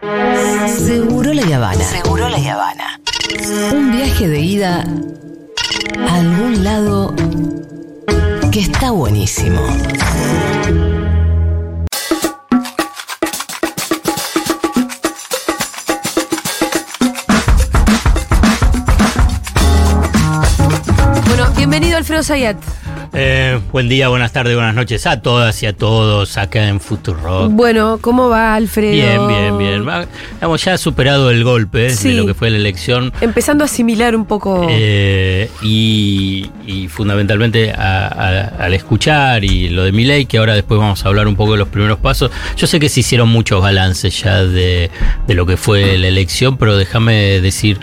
Seguro la Habana. Seguro la Habana. Un viaje de ida a algún lado que está buenísimo. Bueno, bienvenido Alfredo Sayat. Eh, buen día, buenas tardes, buenas noches a todas y a todos acá en Futurock. Bueno, ¿cómo va Alfredo? Bien, bien, bien. Va- Hemos ya superado el golpe Sí. de lo que fue la elección Empezando a asimilar un poco. eh, y, y fundamentalmente a- a- al escuchar y lo de mi ley, que ahora después vamos a hablar un poco de los primeros pasos. Yo sé que se hicieron muchos balances ya de, de lo que fue la elección, pero déjame decir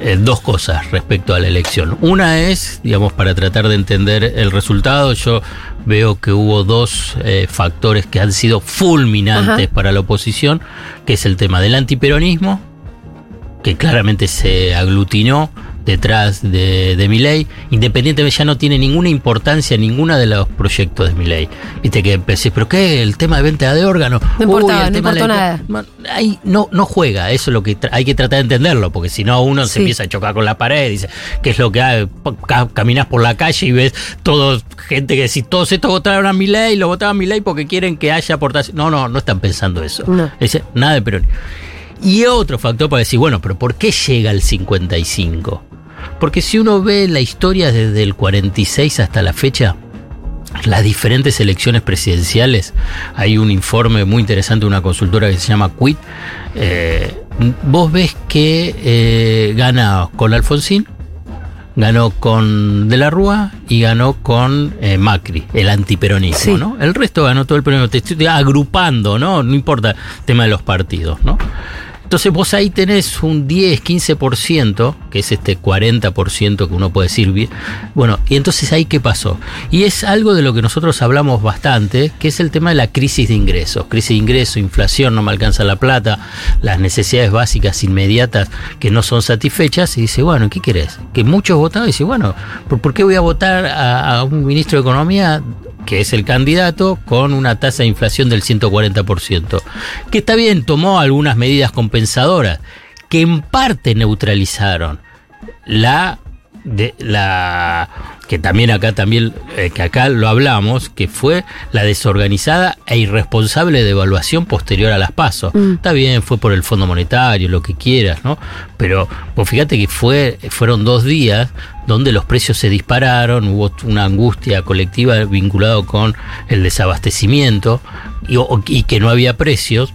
eh, dos cosas respecto a la elección. Una es, digamos, para tratar de entender el resultado, yo veo que hubo dos eh, factores que han sido fulminantes Ajá. para la oposición, que es el tema del antiperonismo, que claramente se aglutinó detrás de, de Milei, independientemente ya no tiene ninguna importancia ninguna de los proyectos de Milei. Viste que empecé, pero qué, el tema de venta de órganos. No importaba, el no tema de importó la- nada. Ahí no, no juega, eso es lo que hay que tratar de entenderlo, porque si no uno Sí. se empieza a chocar con la pared, dice, ¿qué es lo que hay? Ca- Caminas por la calle y ves todo, gente que si todos estos votaron a Milei, lo votaban a Milei porque quieren que haya aportación. No, no, no están pensando eso. No. Nada de Perón. Y otro factor para decir, bueno, pero ¿por qué llega el 55? Porque si uno ve la historia desde el 46 hasta la fecha, las diferentes elecciones presidenciales, hay un informe muy interesante de una consultora que se llama Quit, eh, vos ves que eh, gana con Alfonsín, ganó con De la Rúa y ganó con eh, Macri, el antiperonismo, Sí. ¿no? El resto ganó todo el peronismo. Te estoy agrupando, ¿no? No importa el tema de los partidos, ¿no? Entonces vos ahí tenés un 10, 15%, que es este 40% que uno puede decir. Bueno, y entonces ahí qué pasó. Y es algo de lo que nosotros hablamos bastante, que es el tema de la crisis de ingresos. Crisis de ingresos, inflación, no me alcanza la plata, las necesidades básicas inmediatas que no son satisfechas. Y dice, bueno, ¿qué querés? Que muchos votaron y dice, bueno, ¿por, por qué voy a votar a, a un ministro de Economía que es el candidato, con una tasa de inflación del 140%. Que está bien, tomó algunas medidas compensadoras, que en parte neutralizaron la de la que también acá también eh, que acá lo hablamos que fue la desorganizada e irresponsable devaluación posterior a las pasos Mm. está bien fue por el Fondo Monetario lo que quieras no pero pues fíjate que fue fueron dos días donde los precios se dispararon hubo una angustia colectiva vinculado con el desabastecimiento y, y que no había precios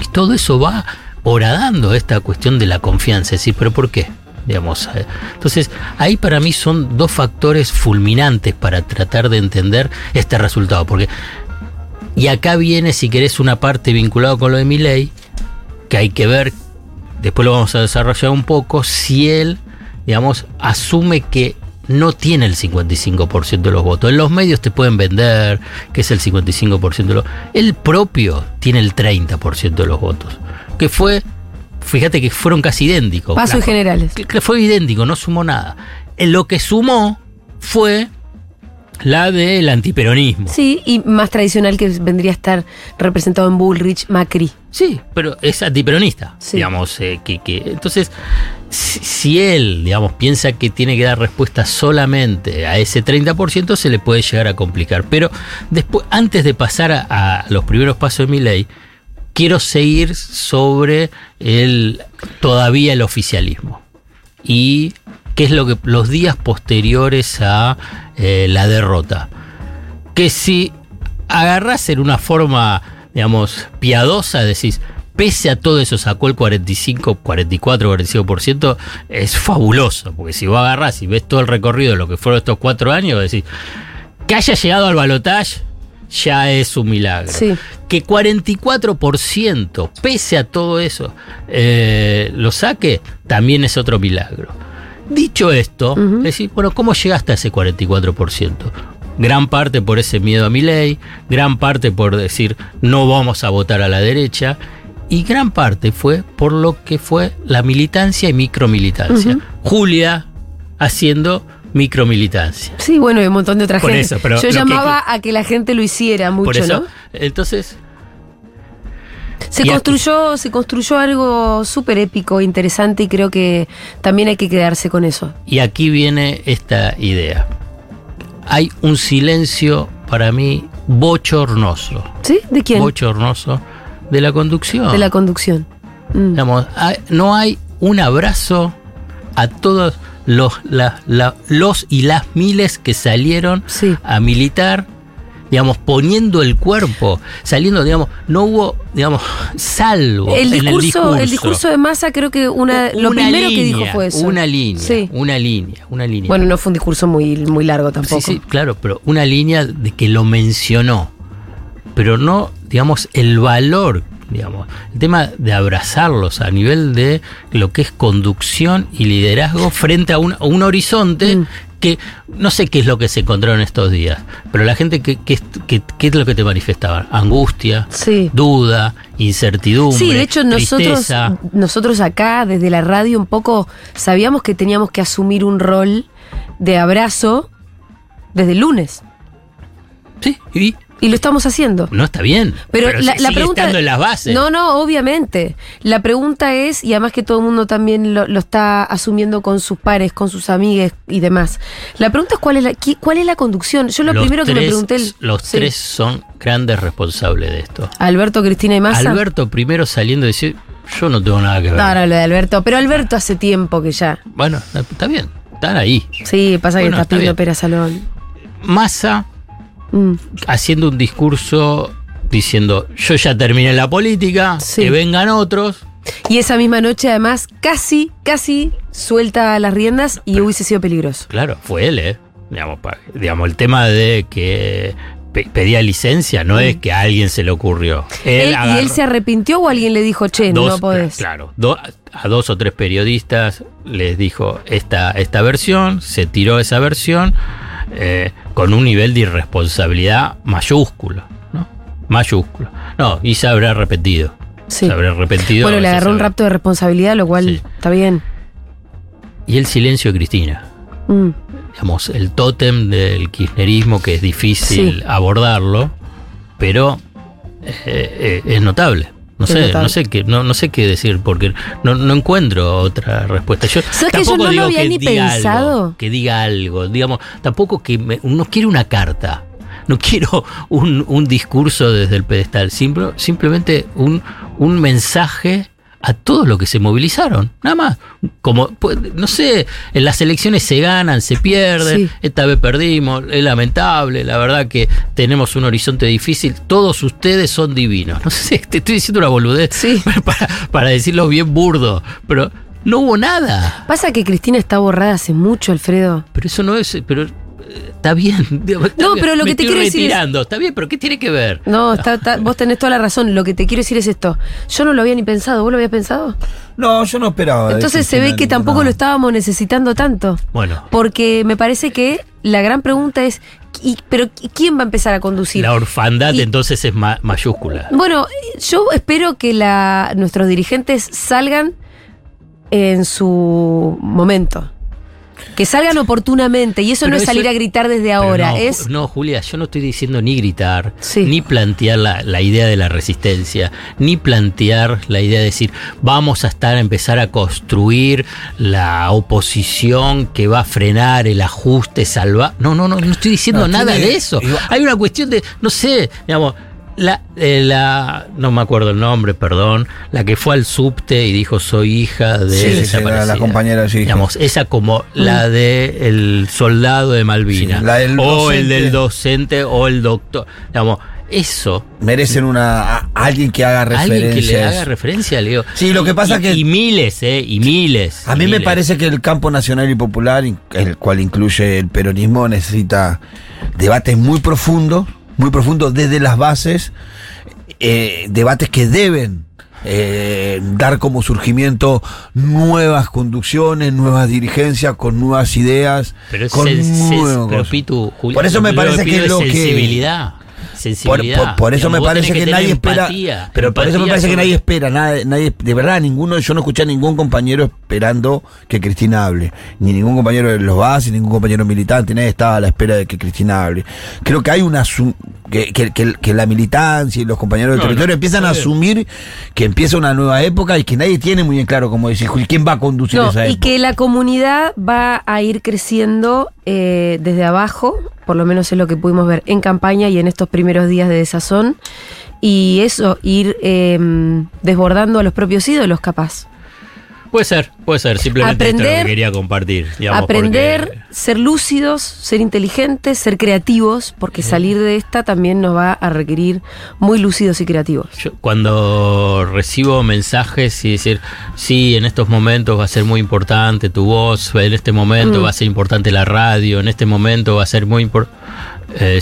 y todo eso va horadando esta cuestión de la confianza. Es decir, ¿pero por qué? Digamos, eh, entonces, ahí para mí son dos factores fulminantes para tratar de entender este resultado. Porque, y acá viene, si querés, una parte vinculada con lo de mi ley, que hay que ver, después lo vamos a desarrollar un poco, si él, digamos, asume que no tiene el 55% de los votos. En los medios te pueden vender que es el 55% de los Él propio tiene el 30% de los votos. Que fue, fíjate que fueron casi idénticos. Pasos generales. fue idéntico, no sumó nada. En lo que sumó fue la del antiperonismo. Sí, y más tradicional que vendría a estar representado en Bullrich, Macri. Sí, pero es antiperonista, Sí. digamos, eh, que, que- entonces, si, si él, digamos, piensa que tiene que dar respuesta solamente a ese 30%, se le puede llegar a complicar. Pero después, antes de pasar a, a los primeros pasos de mi ley, quiero seguir sobre el todavía el oficialismo. Y qué es lo que los días posteriores a eh, la derrota. Que si agarrás en una forma, digamos, piadosa, decís, pese a todo eso sacó el 45, 44, 45%, es fabuloso. Porque si vos agarrás y ves todo el recorrido de lo que fueron estos cuatro años, decís, que haya llegado al balotaje ya es un milagro. Sí. Que 44%, pese a todo eso, eh, lo saque, también es otro milagro. Dicho esto, decir, bueno, ¿cómo llegaste a ese 44%? Gran parte por ese miedo a mi ley, gran parte por decir no vamos a votar a la derecha, y gran parte fue por lo que fue la militancia y micromilitancia. Julia haciendo micromilitancia. Sí, bueno, y un montón de otra Por gente. eso, pero Yo que- llamaba a que la gente lo hiciera mucho, Por eso, ¿no? entonces, Se construyó, se construyó algo súper épico, interesante y creo que también hay que quedarse con eso. Y aquí viene esta idea. Hay un silencio para mí bochornoso. ¿Sí? ¿De quién? Bochornoso de la conducción. De la conducción. Mm. Digamos, hay- no hay un abrazo a todos los, la- la- los y las miles que salieron Sí. a militar, digamos, poniendo el cuerpo, saliendo, digamos, no hubo, digamos, salvo El en discurso, el discurso de masa creo que una, lo primero que dijo línea, fue eso. Una línea, Sí. una línea, una línea. Bueno, no fue un discurso muy, muy largo tampoco. Sí, sí, claro, pero una línea de que lo mencionó, pero no, digamos, el valor, digamos, el tema de abrazarlos a nivel de lo que es conducción y liderazgo frente a un, a un horizonte Mm. que no sé qué es lo que se encontraron estos días, pero la gente, que, que, que- ¿qué es lo que te manifestaba? Angustia, Sí. duda, incertidumbre, Sí, de hecho nosotros, nosotros acá desde la radio un poco sabíamos que teníamos que asumir un rol de abrazo desde el lunes Sí, y y lo estamos haciendo. no está bien, Pero, la, si- la sigue pregunta estando en las bases. No, no, obviamente. La pregunta es y además que todo el mundo también lo, lo está asumiendo con sus pares, con sus amigues y demás. La pregunta es cuál es la cuál es la conducción. Yo lo Los primero que me tres- pregunté el- Los sí. tres son grandes responsables de esto. Alberto, Cristina y Massa. Alberto primero saliendo y decir, yo no tengo nada que ver. No, no, lo de Alberto, pero Alberto hace tiempo que ya. Bueno, está bien, están ahí. Sí, pasa que Bueno, está está pidiendo pera salón. Massa Mm. haciendo un discurso diciendo, yo ya terminé la política, Sí. que vengan otros. Y esa misma noche, además, casi, casi suelta las riendas y hubiese sido peligroso. Claro, fue él, ¿eh? Digamos, digamos el tema de que pe- pedía licencia no es que a alguien se le ocurrió. Él, ¿Y agarró él se arrepintió o alguien le dijo, che, dos- no podés? Claro, do- a dos o tres periodistas les dijo esta, esta versión, se tiró esa versión eh, con un nivel de irresponsabilidad mayúsculo, ¿no? Mayúsculo. No, y se habrá arrepentido. Sí. Se habrá arrepentido. Bueno, le agarró un rapto de responsabilidad, lo cual Sí. está bien. Y el silencio de Cristina. Mm. Digamos, el tótem del kirchnerismo que es difícil Sí. abordarlo, pero eh, eh, es notable. No sé, no sé qué, no, no sé qué decir porque no, no encuentro otra respuesta. Yo ¿Sabes que yo tampoco no lo digo había que ni diga pensado? algo, que diga algo, digamos, tampoco que me- no quiero una carta. No quiero un, un discurso desde el pedestal, simple- simplemente un, un mensaje a todos los que se movilizaron, nada más. Como, pues, no sé, en las elecciones se ganan, se pierden, Sí. esta vez perdimos, es lamentable, la verdad que tenemos un horizonte difícil, todos ustedes son divinos. No sé, te estoy diciendo una boludez Sí. para, para decirlo bien burdo, pero no hubo nada. Pasa que Cristina está borrada hace mucho, Alfredo. Pero eso no es, pero está bien. digamos, está No, bien. pero lo Me que te quiero decir es- está bien, pero ¿qué tiene que ver? No, está, está- vos tenés toda la razón. Lo que te quiero decir es esto. Yo no lo había ni pensado. ¿Vos lo habías pensado? No, yo no esperaba. Entonces se ve que tampoco lo estábamos necesitando tanto. Bueno, Porque me parece que la gran pregunta es, ¿y- ¿pero quién va a empezar a conducir? la orfandad Y- entonces es ma- mayúscula. Bueno, yo espero que la, nuestros dirigentes salgan en su momento. Que salgan oportunamente. Y eso Pero no es eso- salir a gritar desde ahora. no, es. no, Julia, yo no estoy diciendo ni gritar, Sí. ni plantear la, la idea de la resistencia, ni plantear la idea de decir vamos a estar a empezar a construir la oposición que va a frenar el ajuste salva. No, no, no, no estoy diciendo No, nada tiene- de eso. igual- Hay una cuestión de, no sé, digamos. La, eh, la, no me acuerdo el nombre, perdón, la que fue al subte y dijo soy hija de Sí, sí, sí, desaparecida". la- la compañera, sí. Digamos, esa como la de el soldado de Malvinas. Sí, la del o el del docente o el doctor. Digamos, eso, Merecen una a- alguien que haga referencia. alguien que le haga referencia, le digo. Sí, lo que pasa y, que- Y miles, ¿eh? Y miles. A y mí me parece que el campo nacional y popular, el cual incluye el peronismo, necesita debates muy profundos, muy profundos desde las bases, eh, debates que deben eh, dar como surgimiento nuevas conducciones, nuevas dirigencias, con nuevas ideas, Pero, es con sen- nuevas pero. Pitu, Julia, Por eso me parece que es lo que- sensibilidad. Por, Sensibilidad. por- por eso Digamos, me parece que, nadie espera. empatía, pero por eso me parece que nadie espera. Nadie, nadie, de verdad, ninguno, yo no escuché a ningún compañero esperando que Cristina hable. Ni ningún compañero de los bases, ningún compañero militante, nadie estaba a la espera de que Cristina hable. Creo que hay una. que, que- que- que la militancia y los compañeros del No, territorio no, empiezan a asumir que empieza una nueva época y que nadie tiene muy en claro, como decís, quién va a conducir No, esa y época. que la comunidad va a ir creciendo eh, desde abajo, por lo menos es lo que pudimos ver en campaña y en estos primeros días de desazón. Y eso, ir eh, desbordando a los propios ídolos, capaz. Puede ser, puede ser. Simplemente esto es lo que quería compartir. digamos, Aprender, porque- ser lúcidos, ser inteligentes, ser creativos, porque salir de esta también nos va a requerir muy lúcidos y creativos. Yo cuando recibo mensajes y decir, sí, en estos momentos va a ser muy importante tu voz, en este momento Mm. va a ser importante la radio, en este momento va a ser muy importante...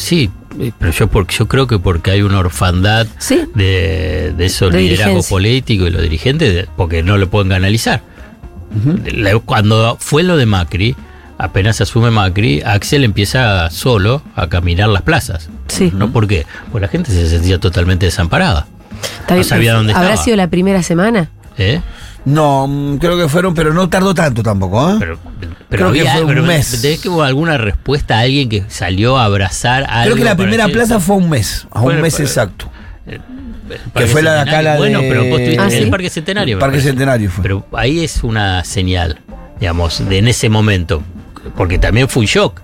sí, eh, pero yo, porque, yo creo que porque hay una orfandad Sí. de, de esos De liderazgos políticos y los dirigentes, porque no lo pueden canalizar. La- Cuando fue lo de Macri, apenas asume Macri, Axel empieza solo a caminar las plazas. Sí. ¿No? ¿Por qué? Porque la gente se sentía totalmente desamparada. Está bien, sabía dónde ¿Habrá estaba. sido la primera semana? ¿Eh? No, mm, creo que fueron, pero no tardó tanto tampoco, ¿eh? Pero, Creo que fue un mes. ¿tenés que hubo alguna respuesta a alguien que salió a abrazar algo? creo que la primera decir- plaza fue un mes, a Bueno, un mes pero- exacto. el Que Parque fue la de acá, la de... Bueno, pero vos estuviste Ah, en ¿sí? el Parque Centenario. Parque. Centenario fue. Pero ahí es una señal, digamos, de en ese momento. Porque también fue un shock.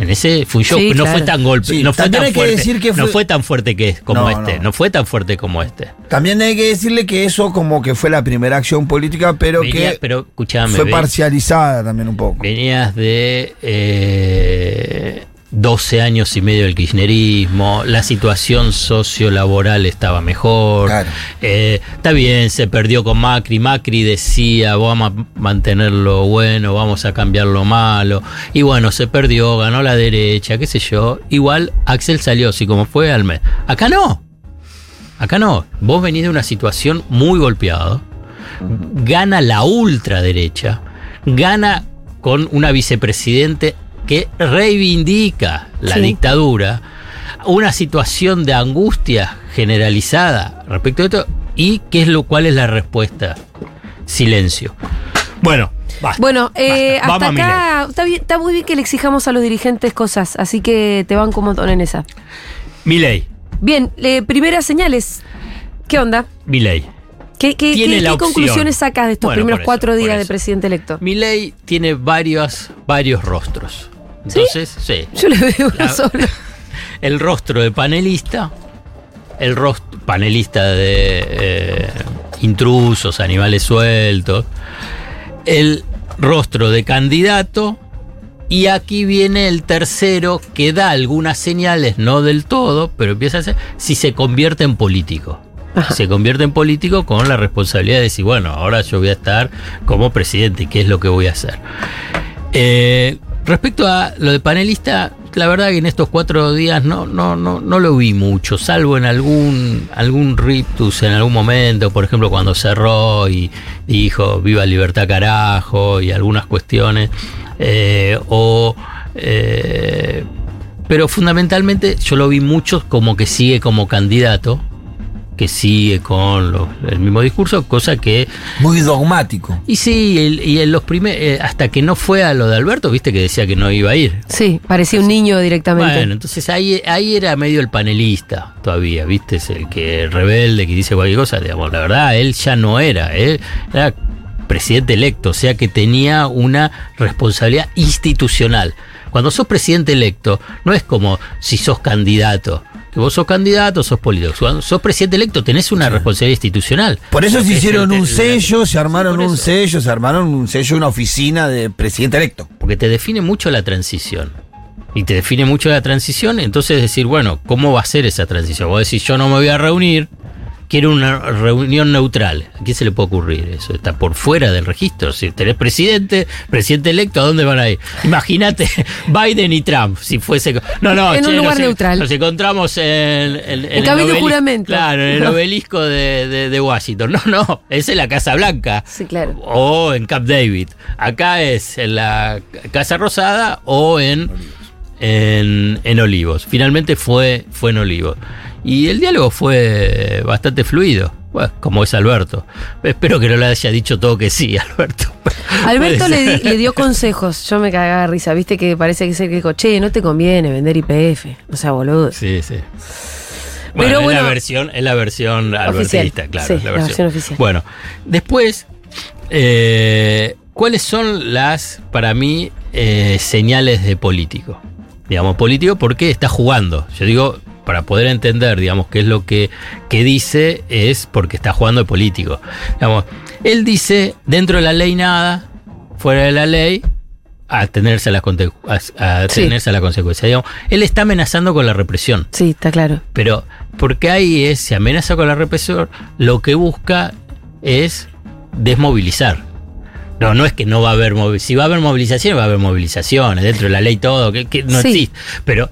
En ese fue un shock. Sí, no claro. fue tan golpe. Sí, no fue tan que fuerte. decir que No fue- tan fuerte que como No, este. no. No. fue tan fuerte como este. También hay que decirle que eso como que fue la primera acción política, pero Venía- que pero fue ve- parcializada también un poco. Venías de eh, 12 años y medio del kirchnerismo, la situación sociolaboral estaba mejor. Claro. Eh, está bien, se perdió con Macri. Macri decía, vamos a mantener lo bueno, vamos a cambiar lo malo. Y bueno, se perdió, ganó la derecha, qué sé yo. Igual Axel salió así como fue al mes. Acá no. Acá no. Vos venís de una situación muy golpeada. Gana la ultraderecha. Gana con una vicepresidente que reivindica la Sí. dictadura. Una situación de angustia generalizada respecto a esto. ¿Y qué es lo cual es la respuesta? Silencio. Bueno, basta. Bueno, eh, Basta. hasta Vamos acá está, bien, está muy bien que le exijamos a los dirigentes cosas, así que te van como montón en esa. Milei. Bien, eh, primeras señales. ¿Qué onda? Milei. ¿Qué, qué- Tiene qué- la qué opción. conclusiones sacas de estos Bueno, primeros eso, cuatro días de presidente electo? Milei tiene varios, varios rostros. Entonces, sí. Yo le veo uno La- solo. El rostro de panelista, el rostro panelista de eh, intrusos, animales sueltos, el rostro de candidato y aquí viene el tercero que da algunas señales, no del todo, pero empieza a ser si se convierte en político. Ajá. Se convierte en político con la responsabilidad de decir, bueno, ahora yo voy a estar como presidente, ¿qué es lo que voy a hacer? Eh, respecto a lo de panelista, la verdad que en estos cuatro días no, no, no, no lo vi mucho, salvo en algún, algún rictus en algún momento, por ejemplo cuando cerró y dijo viva libertad carajo y algunas cuestiones, eh, o... eh, pero fundamentalmente yo lo vi mucho como que sigue como candidato, que sigue con los- el mismo discurso, cosa que Muy dogmático. y sí, el- y en los primeros, hasta que no fue a lo de Alberto, viste que decía que no iba a ir. Sí, parecía un niño directamente. Bueno, entonces ahí, ahí era medio el panelista todavía, viste, es el que rebelde, que dice cualquier cosa, digamos, la verdad, él ya no era, él era presidente electo, o sea que tenía una responsabilidad institucional. Cuando sos presidente electo, no es como si sos candidato. Que vos sos candidato, sos político. Cuando sos presidente electo, tenés una responsabilidad institucional. Por eso se hicieron un el- sello, se armaron un eso. sello, se armaron un sello, una oficina de presidente electo. porque te define mucho la transición. Y te define mucho la transición, entonces decir, bueno, ¿cómo va a ser esa transición? Vos decís, yo no me voy a reunir, quiero una reunión neutral. ¿A quién se le puede ocurrir eso? Está por fuera del registro. Si tenés presidente, presidente electo, ¿a dónde van a ir? Imagínate Biden y Trump, si fuese... No, no, En un lugar nos, neutral. Nos encontramos en, en, En el camino obelis- juramento. Claro, en el obelisco de, de- de Washington. No, no, esa es la Casa Blanca Sí, claro. o en Camp David. Acá es en la Casa Rosada o en, en, en Olivos. Finalmente fue, fue en Olivos. Y el diálogo fue bastante fluido, bueno, como es Alberto. Espero que no le haya dicho todo que sí, Alberto. Alberto le, di- le dio consejos. Yo me cagaba de risa. Viste que parece que es el que dijo, che, no te conviene vender IPF. O sea, boludo. Sí, sí. Pero es, bueno, la versión, es la versión albertista, claro. Sí, es la versión oficial. Bueno, después, eh, ¿cuáles son las, para mí, eh, señales de político? Digamos, político porque está jugando. Yo digo, para poder entender, digamos, qué es lo que, que dice, es porque está jugando de político. Digamos, él dice, dentro de la ley nada, fuera de la ley, atenerse a las, a, a Sí. a la consecuencia. Digamos, él está amenazando con la represión. Sí, está claro. Pero porque ahí es, se amenaza con la represión, lo que busca es desmovilizar. No, no es que no va a haber movilizaciones. Si va a haber movilizaciones, va a haber movilizaciones. Dentro de la ley todo, que, que no Sí. existe. Pero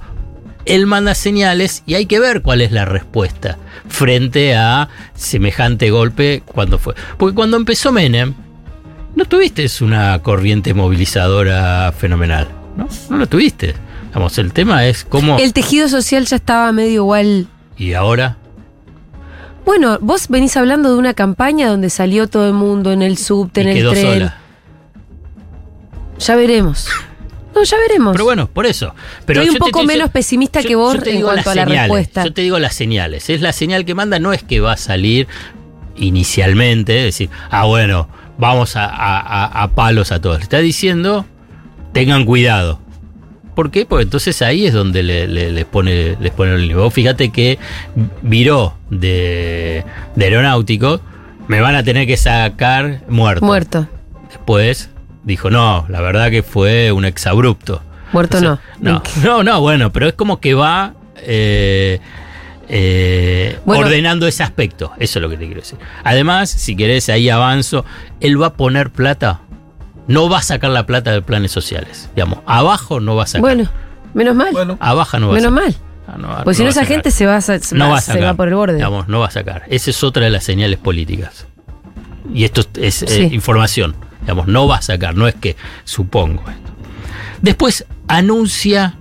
él manda señales y hay que ver cuál es la respuesta frente a semejante golpe cuando fue. Porque cuando empezó Menem, no tuviste una corriente movilizadora fenomenal. No, no lo tuviste. Vamos, el tema es cómo. El tejido social ya estaba medio igual. Y ahora. Bueno, vos venís hablando de una campaña donde salió todo el mundo en el subte, en y el quedó tren. sola. Ya veremos. No, ya veremos. Pero bueno, por eso. Pero Estoy un te poco menos pesimista que vos en cuanto a la señales, respuesta. Yo te digo las señales. Es la señal que manda, no es que va a salir inicialmente, decir, ah, bueno, vamos a, a- a- a palos a todos. Le Está diciendo, tengan cuidado. ¿Por qué? Porque entonces ahí es donde le- le- les pone les pone el nivel. Vos fíjate que viró de, de aeronáutico, me van a tener que sacar muerto. Muerto. Después dijo, no, la verdad que fue un exabrupto. Muerto O sea, no. No, no, no, bueno, pero es como que va eh, eh, Bueno. ordenando ese aspecto. Eso es lo que te quiero decir. Además, si querés, ahí avanzo, él va a poner plata. No va a sacar la plata de planes sociales. Digamos, abajo no va a sacar. Bueno, menos mal. Bueno, abajo no va menos a sacar. mal. Ah, no va- Pues si no esa sacar. gente se va, se no va- va a se sacar. va por el borde. Digamos, no va a sacar. Esa es otra de las señales políticas. Y esto es, es, Sí. eh, información. Digamos, no va a sacar, no es que supongo esto. Después anuncia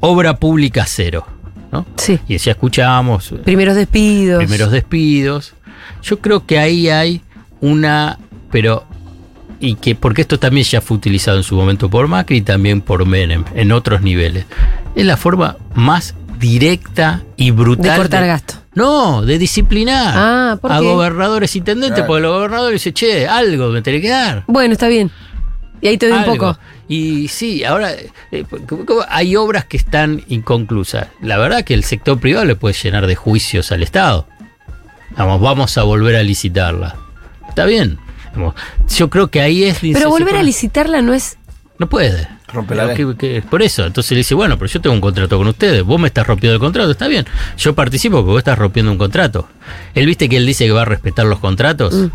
obra pública cero. ¿no? Sí. Y ya escuchábamos Primeros despidos. primeros despidos. Yo creo que ahí hay una, pero y que porque esto también ya fue utilizado en su momento por Macri y también por Menem en otros niveles. Es la forma más directa y brutal De cortar gasto. No, de disciplinar Ah, ¿por a qué? gobernadores intendentes, Claro. porque los gobernadores dicen, che, algo me tenés que dar. Bueno, está bien. Y ahí te doy un poco. Y sí, ahora eh, ¿cómo- cómo? hay obras que están inconclusas. La verdad que el sector privado le puede llenar de juicios al Estado. Vamos, vamos a volver a licitarla. Está bien. Yo creo que ahí es... Pero volver a licitarla no es. No puede. Rompe la Pero ley. que- que- por eso, entonces le dice, bueno, pero yo tengo un contrato con ustedes, vos me estás rompiendo el contrato, está bien, yo participo porque vos estás rompiendo un contrato. Él viste que él dice que va a respetar los contratos. Mm.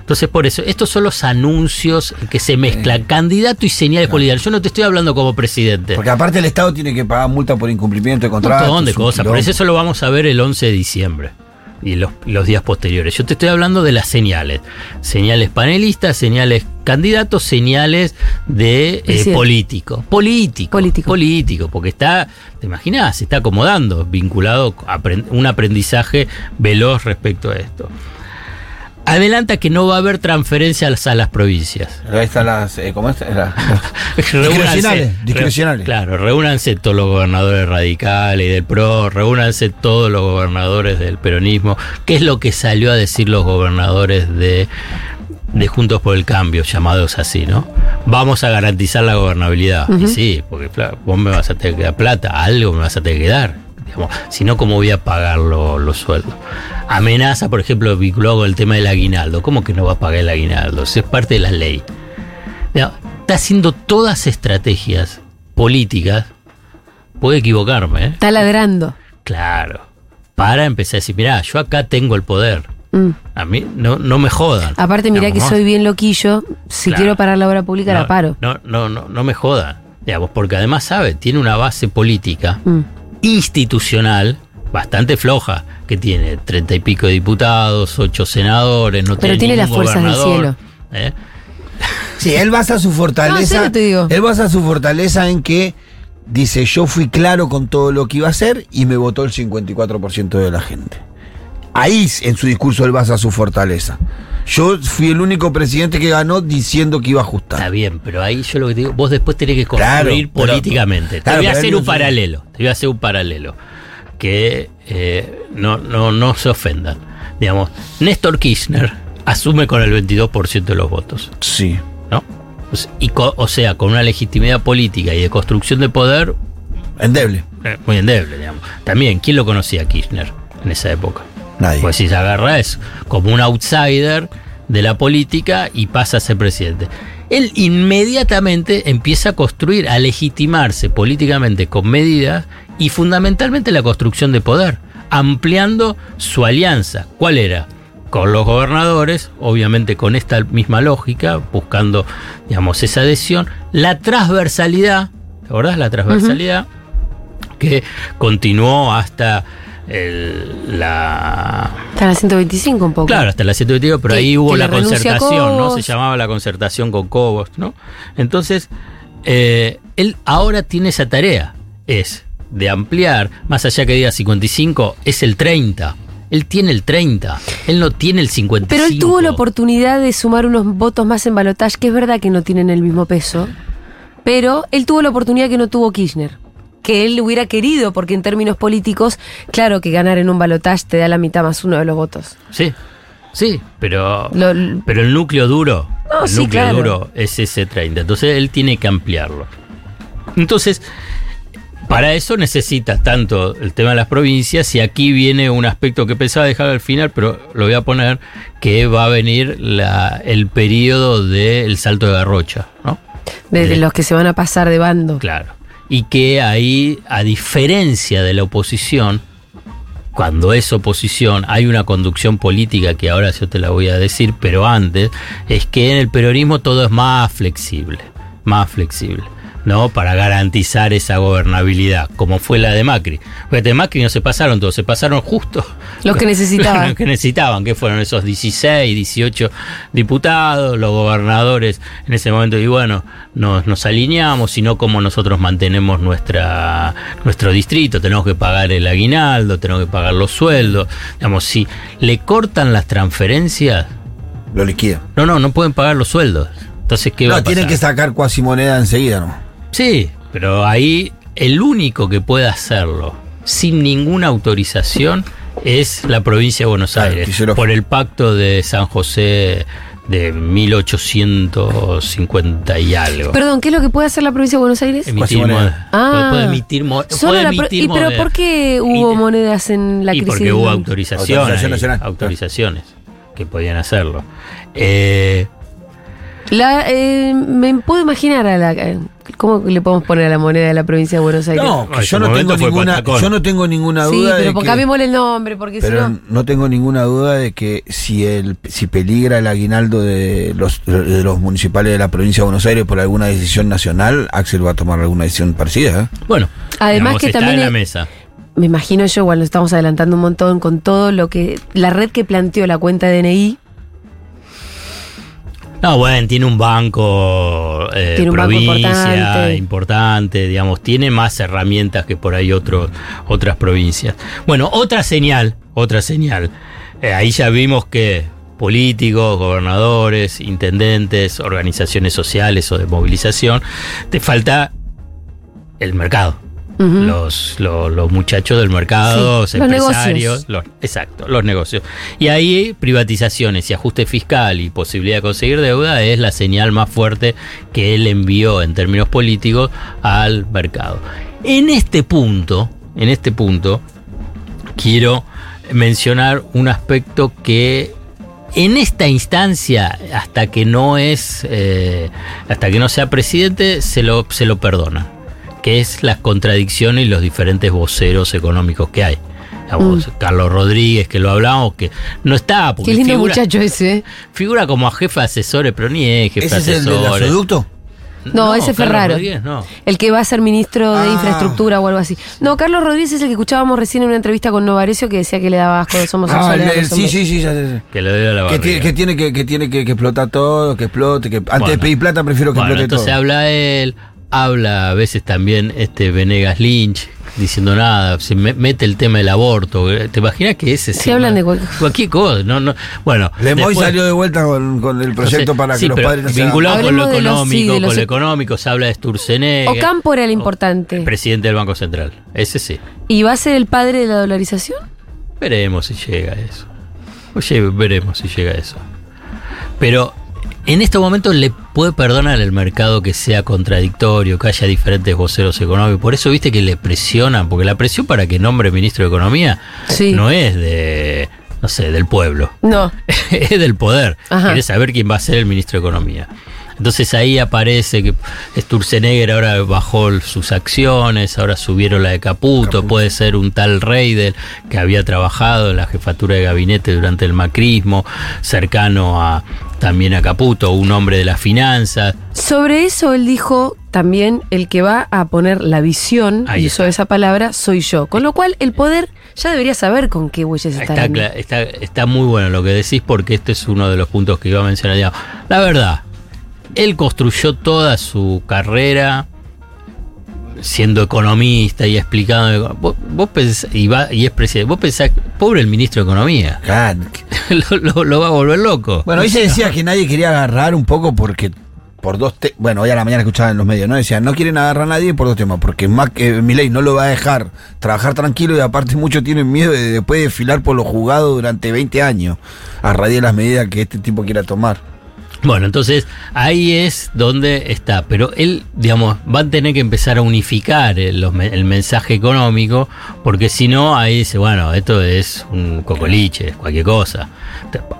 Entonces, por eso, estos son los anuncios que se mezclan, candidato y señales políticas. Yo no te estoy hablando como presidente. porque aparte el Estado tiene que pagar multa por incumplimiento de un contrato. montón de cosas, por eso eso lo vamos a ver el 11 de diciembre y los, los días posteriores. Yo te estoy hablando de las señales. Señales panelistas, señales candidatos, señales de eh, político. Político. Político. Político, porque está, te imaginas, se está acomodando, vinculado a un aprendizaje veloz respecto a esto. Adelanta que no va a haber transferencias a las provincias. Ahí están las. eh, ¿Cómo es? La- Discrecionales, discrecionales. re- claro, reúnanse todos los gobernadores radicales y del PRO, reúnanse todos los gobernadores del peronismo. ¿Qué es lo que salió a decir los gobernadores de, de Juntos por el Cambio, llamados así, ¿no? Vamos a garantizar la gobernabilidad. Y sí, porque vos me vas a tener que dar plata, algo me vas a tener que dar. Digamos, si no, ¿cómo voy a pagar lo- los sueldos? Amenaza, por ejemplo, vinculado con el tema del aguinaldo. ¿Cómo que no va a pagar el aguinaldo? Eso es parte de la ley. Está haciendo todas estrategias políticas. Puedo equivocarme, ¿eh? Está ladrando. Claro. Para empezar a decir, mirá, yo acá tengo el poder. Mm. A mí no, no me jodan. Aparte, mirá que soy bien loquillo. Si Claro. quiero parar la obra pública, no, la paro. No, no, no, no me jodan. Digamos, porque además sabe, tiene una base política Mm. institucional bastante floja, que tiene treinta y pico de diputados, ocho senadores, no Pero tiene las fuerzas del gobernador, ¿eh? Sí, él basa su No, fortaleza. serio te digo. Él basa su fortaleza en que dice: Yo fui claro con todo lo que iba a hacer y me votó el 54% de la gente. Ahí en su discurso él basa su fortaleza. Yo fui el único presidente que ganó diciendo que iba a ajustar. Está bien, pero ahí yo lo que te digo, vos después tenés que construir Claro, políticamente. claro, te voy a hacer un no- paralelo, te voy a hacer un paralelo. Que eh, no, no, no se ofendan. Digamos, Néstor Kirchner asume con el 22% de los votos, Sí. ¿no? O sea, Y o sea, con una legitimidad política y de construcción de poder Endeble. eh, muy endeble, digamos. También, ¿quién lo conocía a Kirchner en esa época? Nadie. Pues si se agarra es como un outsider de la política y pasa a ser presidente. Él inmediatamente empieza a construir, a legitimarse políticamente con medidas y fundamentalmente la construcción de poder, ampliando su alianza. ¿Cuál era? Con los gobernadores, obviamente con esta misma lógica, buscando, digamos, esa adhesión, la transversalidad, ¿te acordás? La transversalidad que continuó hasta el- la en la 125 un poco. Claro, hasta la 122, pero ahí hubo la concertación, ¿no? Se llamaba la concertación con Cobos, ¿no? Entonces, eh, él ahora tiene esa tarea, es de ampliar, más allá que diga 55, es el 30. Él tiene el 30, él no tiene el 55. Pero él tuvo la oportunidad de sumar unos votos más en balotaje, que es verdad que no tienen el mismo peso, pero él tuvo la oportunidad que no tuvo Kirchner. Que él hubiera querido, porque en términos políticos, claro que ganar en un balotaje te da la mitad más uno de los votos. Sí, sí, pero, Lo- pero el núcleo duro, No, el sí, núcleo claro. duro es ese 30. Entonces él tiene que ampliarlo. Entonces, para eso necesitas tanto el tema de las provincias y aquí viene un aspecto que pensaba dejar al final, pero lo voy a poner, que va a venir la- el periodo del salto de garrocha, ¿no? de, de De- los que se van a pasar de bando. Claro. Y que ahí, a diferencia de la oposición, cuando es oposición, hay una conducción política que ahora yo te la voy a decir, pero antes, es que en el peronismo todo es más flexible, más flexible. ¿No? Para garantizar esa gobernabilidad, como fue la de Macri. Porque de Macri no se pasaron todos, se pasaron justo Los que necesitaban. los que necesitaban, que fueron esos 16, 18 diputados, los gobernadores en ese momento, y bueno, nos, nos alineamos, sino como nosotros mantenemos nuestra, nuestro distrito, tenemos que pagar el aguinaldo, tenemos que pagar los sueldos, digamos, si le cortan las transferencias, Lo liquida. no, no, no pueden pagar los sueldos. Entonces, ¿qué va a No, tienen pasar? que sacar cuasi moneda enseguida, ¿no? Sí, pero ahí el único que puede hacerlo sin ninguna autorización es la provincia de Buenos Aires, por el pacto de San José de 1850 y algo. Perdón, ¿qué es lo que puede hacer la provincia de Buenos Aires? emitir moneda. Ah. puede, puede emitir, mo- Solo puede emitir ¿Y pero por qué hubo Y- monedas en la y crisis? porque hubo autorizaciones, Autorización nacional. autorizaciones que podían hacerlo. Eh, La, eh, me puedo imaginar a la. ¿Cómo le podemos poner a la moneda de la provincia de Buenos Aires? No, que yo no tengo ninguna, patacón. yo no tengo ninguna sí, duda pero de que, cambiémosle el nombre, porque si pero no. no tengo ninguna duda de que si el si peligra el aguinaldo de los de los municipales de la provincia de Buenos Aires por alguna decisión nacional, Axel va a tomar alguna decisión parecida. ¿eh? bueno, Además digamos, que está también en la es- mesa. Me imagino yo, igual nos estamos adelantando un montón con todo lo que. La red que planteó la cuenta DNI. No, bueno, tiene un banco, eh, Tiene un banco provincia importante. importante, digamos, tiene más herramientas que por ahí otro- otras provincias. Bueno, otra señal, otra señal. Eh, ahí ya vimos que políticos, gobernadores, intendentes, organizaciones sociales o de movilización, te falta el mercado. Los, los, los muchachos del mercado, Sí, los empresarios, los- exacto, los negocios. Y ahí privatizaciones y ajuste fiscal y posibilidad de conseguir deuda es la señal más fuerte que él envió en términos políticos al mercado. En este punto, en este punto, quiero mencionar un aspecto que en esta instancia, hasta que no es, eh, hasta que no sea presidente, se lo, se lo perdona, que es las contradicciones y los diferentes voceros económicos que hay. Digamos, Carlos Rodríguez, que lo hablamos, que no está, porque Mm. Qué lindo figura, muchacho ese. ¿eh? figura como jefe de asesores, pero ni es jefe ¿Ese de es el del asesores. gasoducto? No, ese fue Carlos raro. Rodríguez no. El que va a ser ministro de Ah. infraestructura o algo así. No, Carlos Rodríguez es el que escuchábamos recién en una entrevista con Novarecio que decía que le daba asco los Ah, homosexuales. a el- los sí, sí, sí, ya. Que le doy a la Que, tiene, que tiene que, que tiene que, que explotar todo, que explote, que antes de Bueno. pedir plata prefiero que Bueno, explote entonces todo. habla él, habla a veces también este Venegas Lynch, diciendo nada, se me- mete el tema del aborto. ¿Te imaginas que ese Se hablan de cualquier- cosa? No, no. Bueno, Lemoy salió de vuelta con, con el proyecto para sí, que los pero padres no vinculado con lo los- económico, sí, de los con lo económico se habla de Sturzenegger. Ocampo era el importante. Presidente del Banco Central. Ese sí. ¿Y va a ser el padre de la dolarización? Veremos si llega a eso. Oye, veremos si llega a eso. Pero en estos momentos le puede perdonar al mercado que sea contradictorio, que haya diferentes voceros económicos. Por eso viste que le presionan, porque la presión para que nombre ministro de Economía Sí. no es de, no sé, del pueblo. No. es del poder. Ajá. Quiere saber quién va a ser el ministro de Economía. Entonces ahí aparece que Sturzenegger ahora bajó sus acciones, ahora subieron la de Caputo, puede ser un tal Reidel que había trabajado en la jefatura de gabinete durante el macrismo, cercano a también a Caputo, un hombre de las finanzas. Sobre eso él dijo también el que va a poner la visión, Ahí y usó está. esa palabra, soy yo. Con lo cual el poder ya debería saber con qué huellas está. Está, está, muy bueno lo que decís porque este es uno de los puntos que iba a mencionar. digamos. La verdad, él construyó toda su carrera siendo economista y explicando. Vos, vos pensás, y, va, y es presidente, vos pensás, pobre el ministro de Economía, Claro. lo, lo- lo va a volver loco. Bueno, hoy se decía que nadie quería agarrar un poco porque por dos te bueno, hoy a la mañana escuchaba en los medios, ¿no? Decían, no quieren agarrar a nadie por dos temas, porque Mac, eh, Milei no lo va a dejar trabajar tranquilo y aparte muchos tienen miedo de después desfilar por los juzgados durante 20 años, a raíz de las medidas que este tipo quiera tomar. Bueno, entonces ahí es donde está. Pero él, digamos, va a tener que empezar a unificar el, los me- el mensaje económico, porque si no, ahí dice, bueno, esto es un cocoliche, es cualquier cosa.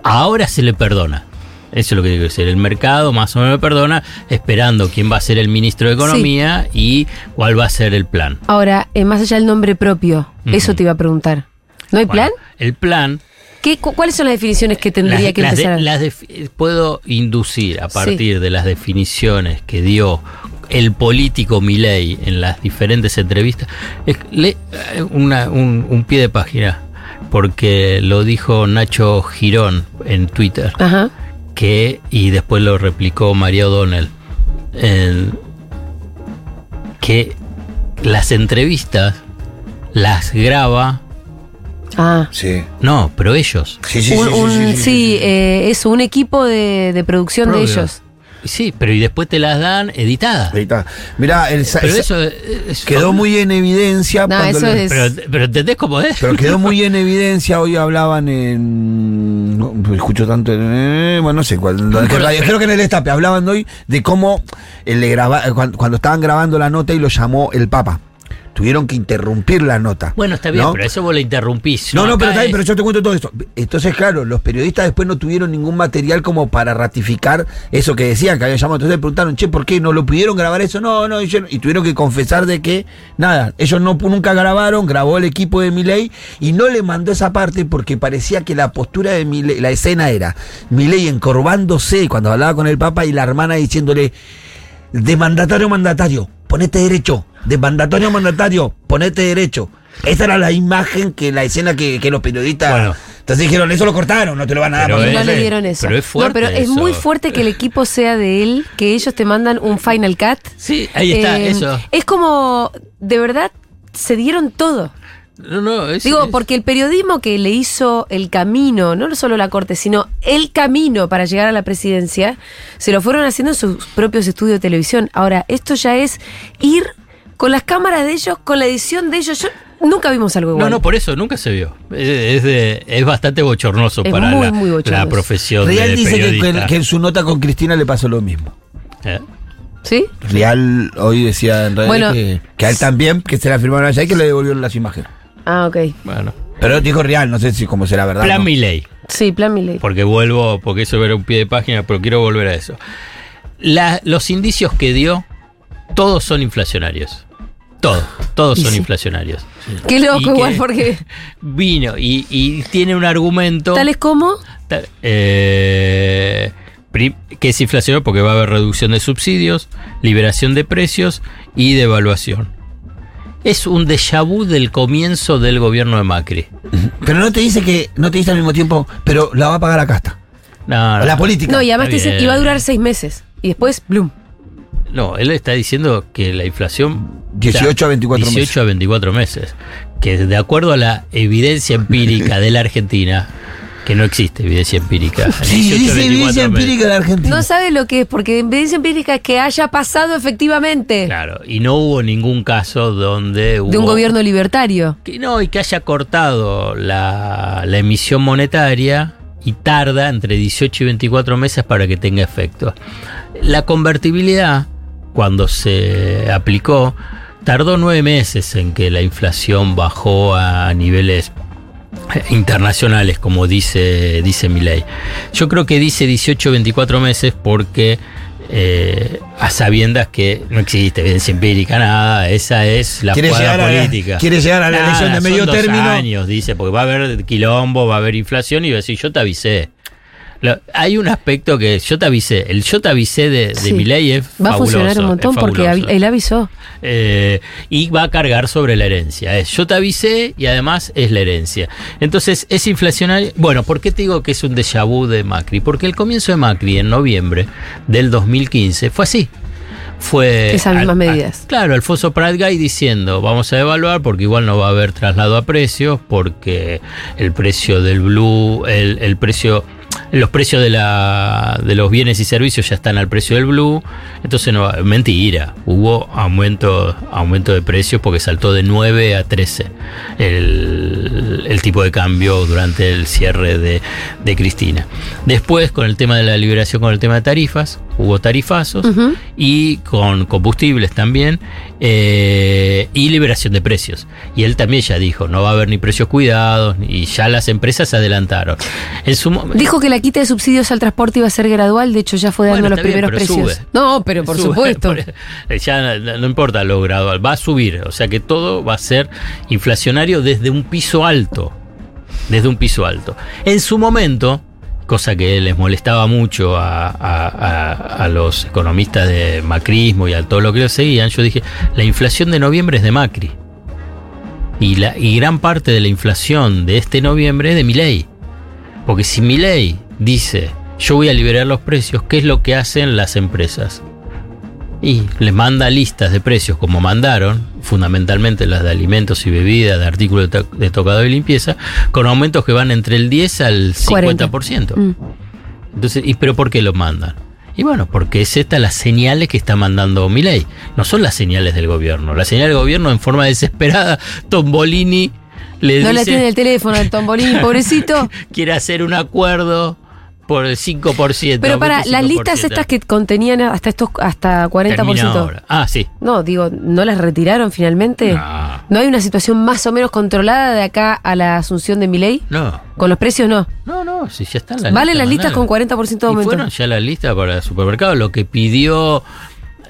Ahora se le perdona. Eso es lo que quiero decir. El mercado más o menos perdona, esperando quién va a ser el ministro de Economía y cuál va a ser el plan. Ahora, eh, más allá del nombre propio, eso te iba a preguntar. ¿No hay Bueno, plan? El plan ¿Qué, cu- ¿Cuáles son las definiciones que tendría Las- que las empezar? puedo inducir a partir de las definiciones que dio el político Milei en las diferentes entrevistas. Es- le- eh, una- un, un pie de página, porque lo dijo Nacho Girón en Twitter, Ajá. que, y después lo replicó María O'Donnell, que las entrevistas las graba, Ah. Sí. no, pero ellos. Sí, sí, Un- sí, sí, un- sí, sí, sí, sí. eh, es un equipo de, de producción de ellos. Sí, pero y después te las dan editadas. Está. Mirá, el, Pero eso quedó muy en evidencia No, cuando eso le- es- Pero, pero ¿entendés cómo es? Pero quedó muy en evidencia, hoy hablaban en... no, escucho tanto en... eh, bueno, no sé cuál. creo que en el Estape hablaban hoy de cómo eh, le graba, cuando, cuando estaban grabando la nota y lo llamó el Papa. Tuvieron que interrumpir la nota. Bueno, está bien, ¿no? pero eso vos lo interrumpís. No, no, pero está bien, es- pero yo te cuento todo esto. Entonces, claro, los periodistas después no tuvieron ningún material como para ratificar eso que decían, que habían llamado. Entonces le preguntaron, che, ¿por qué no lo pudieron grabar eso? No, no, y, yo- y tuvieron que confesar de que, nada, ellos no nunca grabaron, grabó el equipo de Milei y no le mandó esa parte porque parecía que la postura de Milei, la escena era Milei encorvándose cuando hablaba con el Papa y la hermana diciéndole, de mandatario a mandatario, ponete derecho. De mandatario a mandatario, ponete derecho. Esa era la imagen que la escena que, que los periodistas. Bueno. Entonces dijeron, eso lo cortaron, no te lo van a dar. Pero no es- le sé". dieron eso. pero es fuerte no, pero es eso. muy fuerte que el equipo sea de él, que ellos te mandan un Final Cut. Sí, ahí está, Eh, eso. Es como, de verdad, se dieron todo. No, no, es- Digo, es- porque el periodismo que le hizo el camino, no solo la corte, sino el camino para llegar a la presidencia, se lo fueron haciendo en sus propios estudios de televisión. Ahora, esto ya es ir con las cámaras de ellos, con la edición de ellos. Yo nunca vimos algo igual. No, no, por eso nunca se vio. Es, es de- es bastante bochornoso Es para muy, la, muy bochornoso. la profesión Real de dice que, en su nota con Cristina le pasó lo mismo. ¿Eh? ¿Sí? Real hoy decía en redes Bueno. que, que a él también, que se la firmaron allá y que le devolvieron las imágenes. Ah, ok. Bueno, Pero dijo Real, no sé si como será verdad. plan ¿no? Sí, plan Milei. Porque vuelvo, porque eso era un pie de página, pero quiero volver a eso. La- los indicios que dio, todos son inflacionarios. Todos, todos Y son sí. inflacionarios. Qué Y loco igual, porque Vino y, y tiene un argumento. tales como... Eh, que es inflacionario porque va a haber reducción de subsidios, liberación de precios y devaluación. Es un déjà vu del comienzo del gobierno de Macri. Pero no te dice que, no te dice al mismo tiempo, pero la va a pagar la casta. No, no, La política. No, y además te dicen, bien. iba a durar seis meses. Y después, bloom. No, él está diciendo que la inflación... 18 a 24 18 meses. a 24 meses. Que de acuerdo a la evidencia empírica de la Argentina, que no existe evidencia empírica. Sí, 18 dice 24 evidencia meses. empírica de la Argentina. No sabe lo que es, porque evidencia empírica es que haya pasado efectivamente Claro, y no hubo ningún caso donde hubo... de un gobierno libertario. Que no, y que haya cortado la, la emisión monetaria y tarda entre 18 y 24 meses para que tenga efecto. La convertibilidad, cuando se aplicó, tardó nueve meses en que la inflación bajó a niveles internacionales, como dice, dice Milei. Yo creo que dice 18 24 meses porque eh, a sabiendas que no existe evidencia empírica, nada, esa es la jugada política. quiere llegar a la Nada, elección de son medio dos término. años, dice, porque va a haber quilombo, va a haber inflación y va a decir, yo te avisé. Lo- hay un aspecto que yo te avisé, el yo te avisé de, de Sí. Es Va a funcionar un montón porque él avisó. Eh, y va a cargar sobre la herencia. Es, yo te avisé y además es la herencia. Entonces es inflacionario. Bueno, ¿por qué te digo que es un déjà vu de Macri? Porque el comienzo de Macri en noviembre del 2015 fue así. Fue Esas mismas al- medidas. al- claro, Alfonso Pratgay diciendo, vamos a evaluar porque igual no va a haber traslado a precios, porque el precio del blue, el, el precio, los precios de, la, de los bienes y servicios ya están al precio del blue. Entonces, no, mentira, hubo aumento, aumento de precios porque saltó de 9 a 13 el, el tipo de cambio durante el cierre de, de Cristina. Después, con el tema de la liberación, con el tema de tarifas, hubo tarifazos y con combustibles también eh, y liberación de precios. Y él también ya dijo, no va a haber ni precios cuidados y ya las empresas se adelantaron. En su mo- Dijo que la quita de subsidios al transporte iba a ser gradual, de hecho ya fue dando Bueno, los bien, primeros precios. sube. No, pero por Sube, supuesto. por- ya no importa lo gradual, va a subir. O sea que todo va a ser inflacionario desde un piso alto. Desde un piso alto. En su momento, cosa que les molestaba mucho a, los economistas de macrismo y a todo lo que lo seguían, yo dije, la inflación de noviembre es de Macri. Y, la, y gran parte de la inflación de este noviembre es de Milei. Porque si Milei dice, yo voy a liberar los precios, ¿qué es lo que hacen las empresas? Y les manda listas de precios como mandaron, fundamentalmente las de alimentos y bebidas, de artículos de, to- de tocado y limpieza, con aumentos que van entre el 10 al 40. 50%. Mm. Entonces, ¿y pero por qué lo mandan? Y bueno, porque es esta las señales que está mandando Milei. No son las señales del gobierno. La señal del gobierno en forma desesperada, Tombolini le No dice la tiene el teléfono el Tombolini, pobrecito. quiere hacer un acuerdo por el 5%. Pero para, las 25%. listas estas que contenían hasta estos hasta 40%. Termina ahora. Ah, sí. No, digo, ¿no las retiraron finalmente? No. ¿No hay una situación más o menos controlada de acá a la asunción de Milei? No. Con los precios no. No, no, si ya están las Valen las listas con mandalas. 40% de Y aumento. fueron ya las listas para el supermercado. Lo que pidió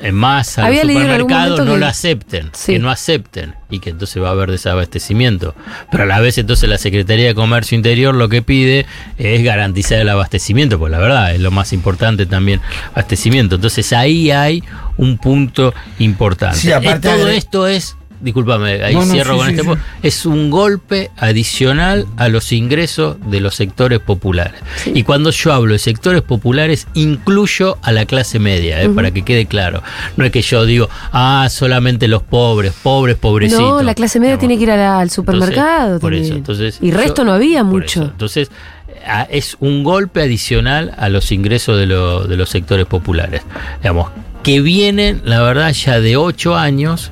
eh, más a Había los en supermercados no que- lo acepten. Sí. Que no acepten. Y que entonces va a haber desabastecimiento. Pero a la vez entonces la Secretaría de Comercio Interior lo que pide es garantizar el abastecimiento. Pues la verdad es lo más importante también, abastecimiento. Entonces ahí hay un punto importante. Sí, aparte todo de- esto es... Disculpame, ahí No, no, cierro sí, con sí, este sí. es un golpe adicional a los ingresos de los sectores populares. Y cuando yo hablo de sectores populares, incluyo a la clase media, eh, para que quede claro. No es que yo digo, ah, solamente los pobres, pobres, pobrecitos. No, la clase media Digamos. tiene que ir la- al supermercado. Entonces, por eso, entonces, y resto yo- no había mucho. Entonces, es un golpe adicional a los ingresos de, lo- de los sectores populares. Digamos, que vienen, la verdad, ya de ocho años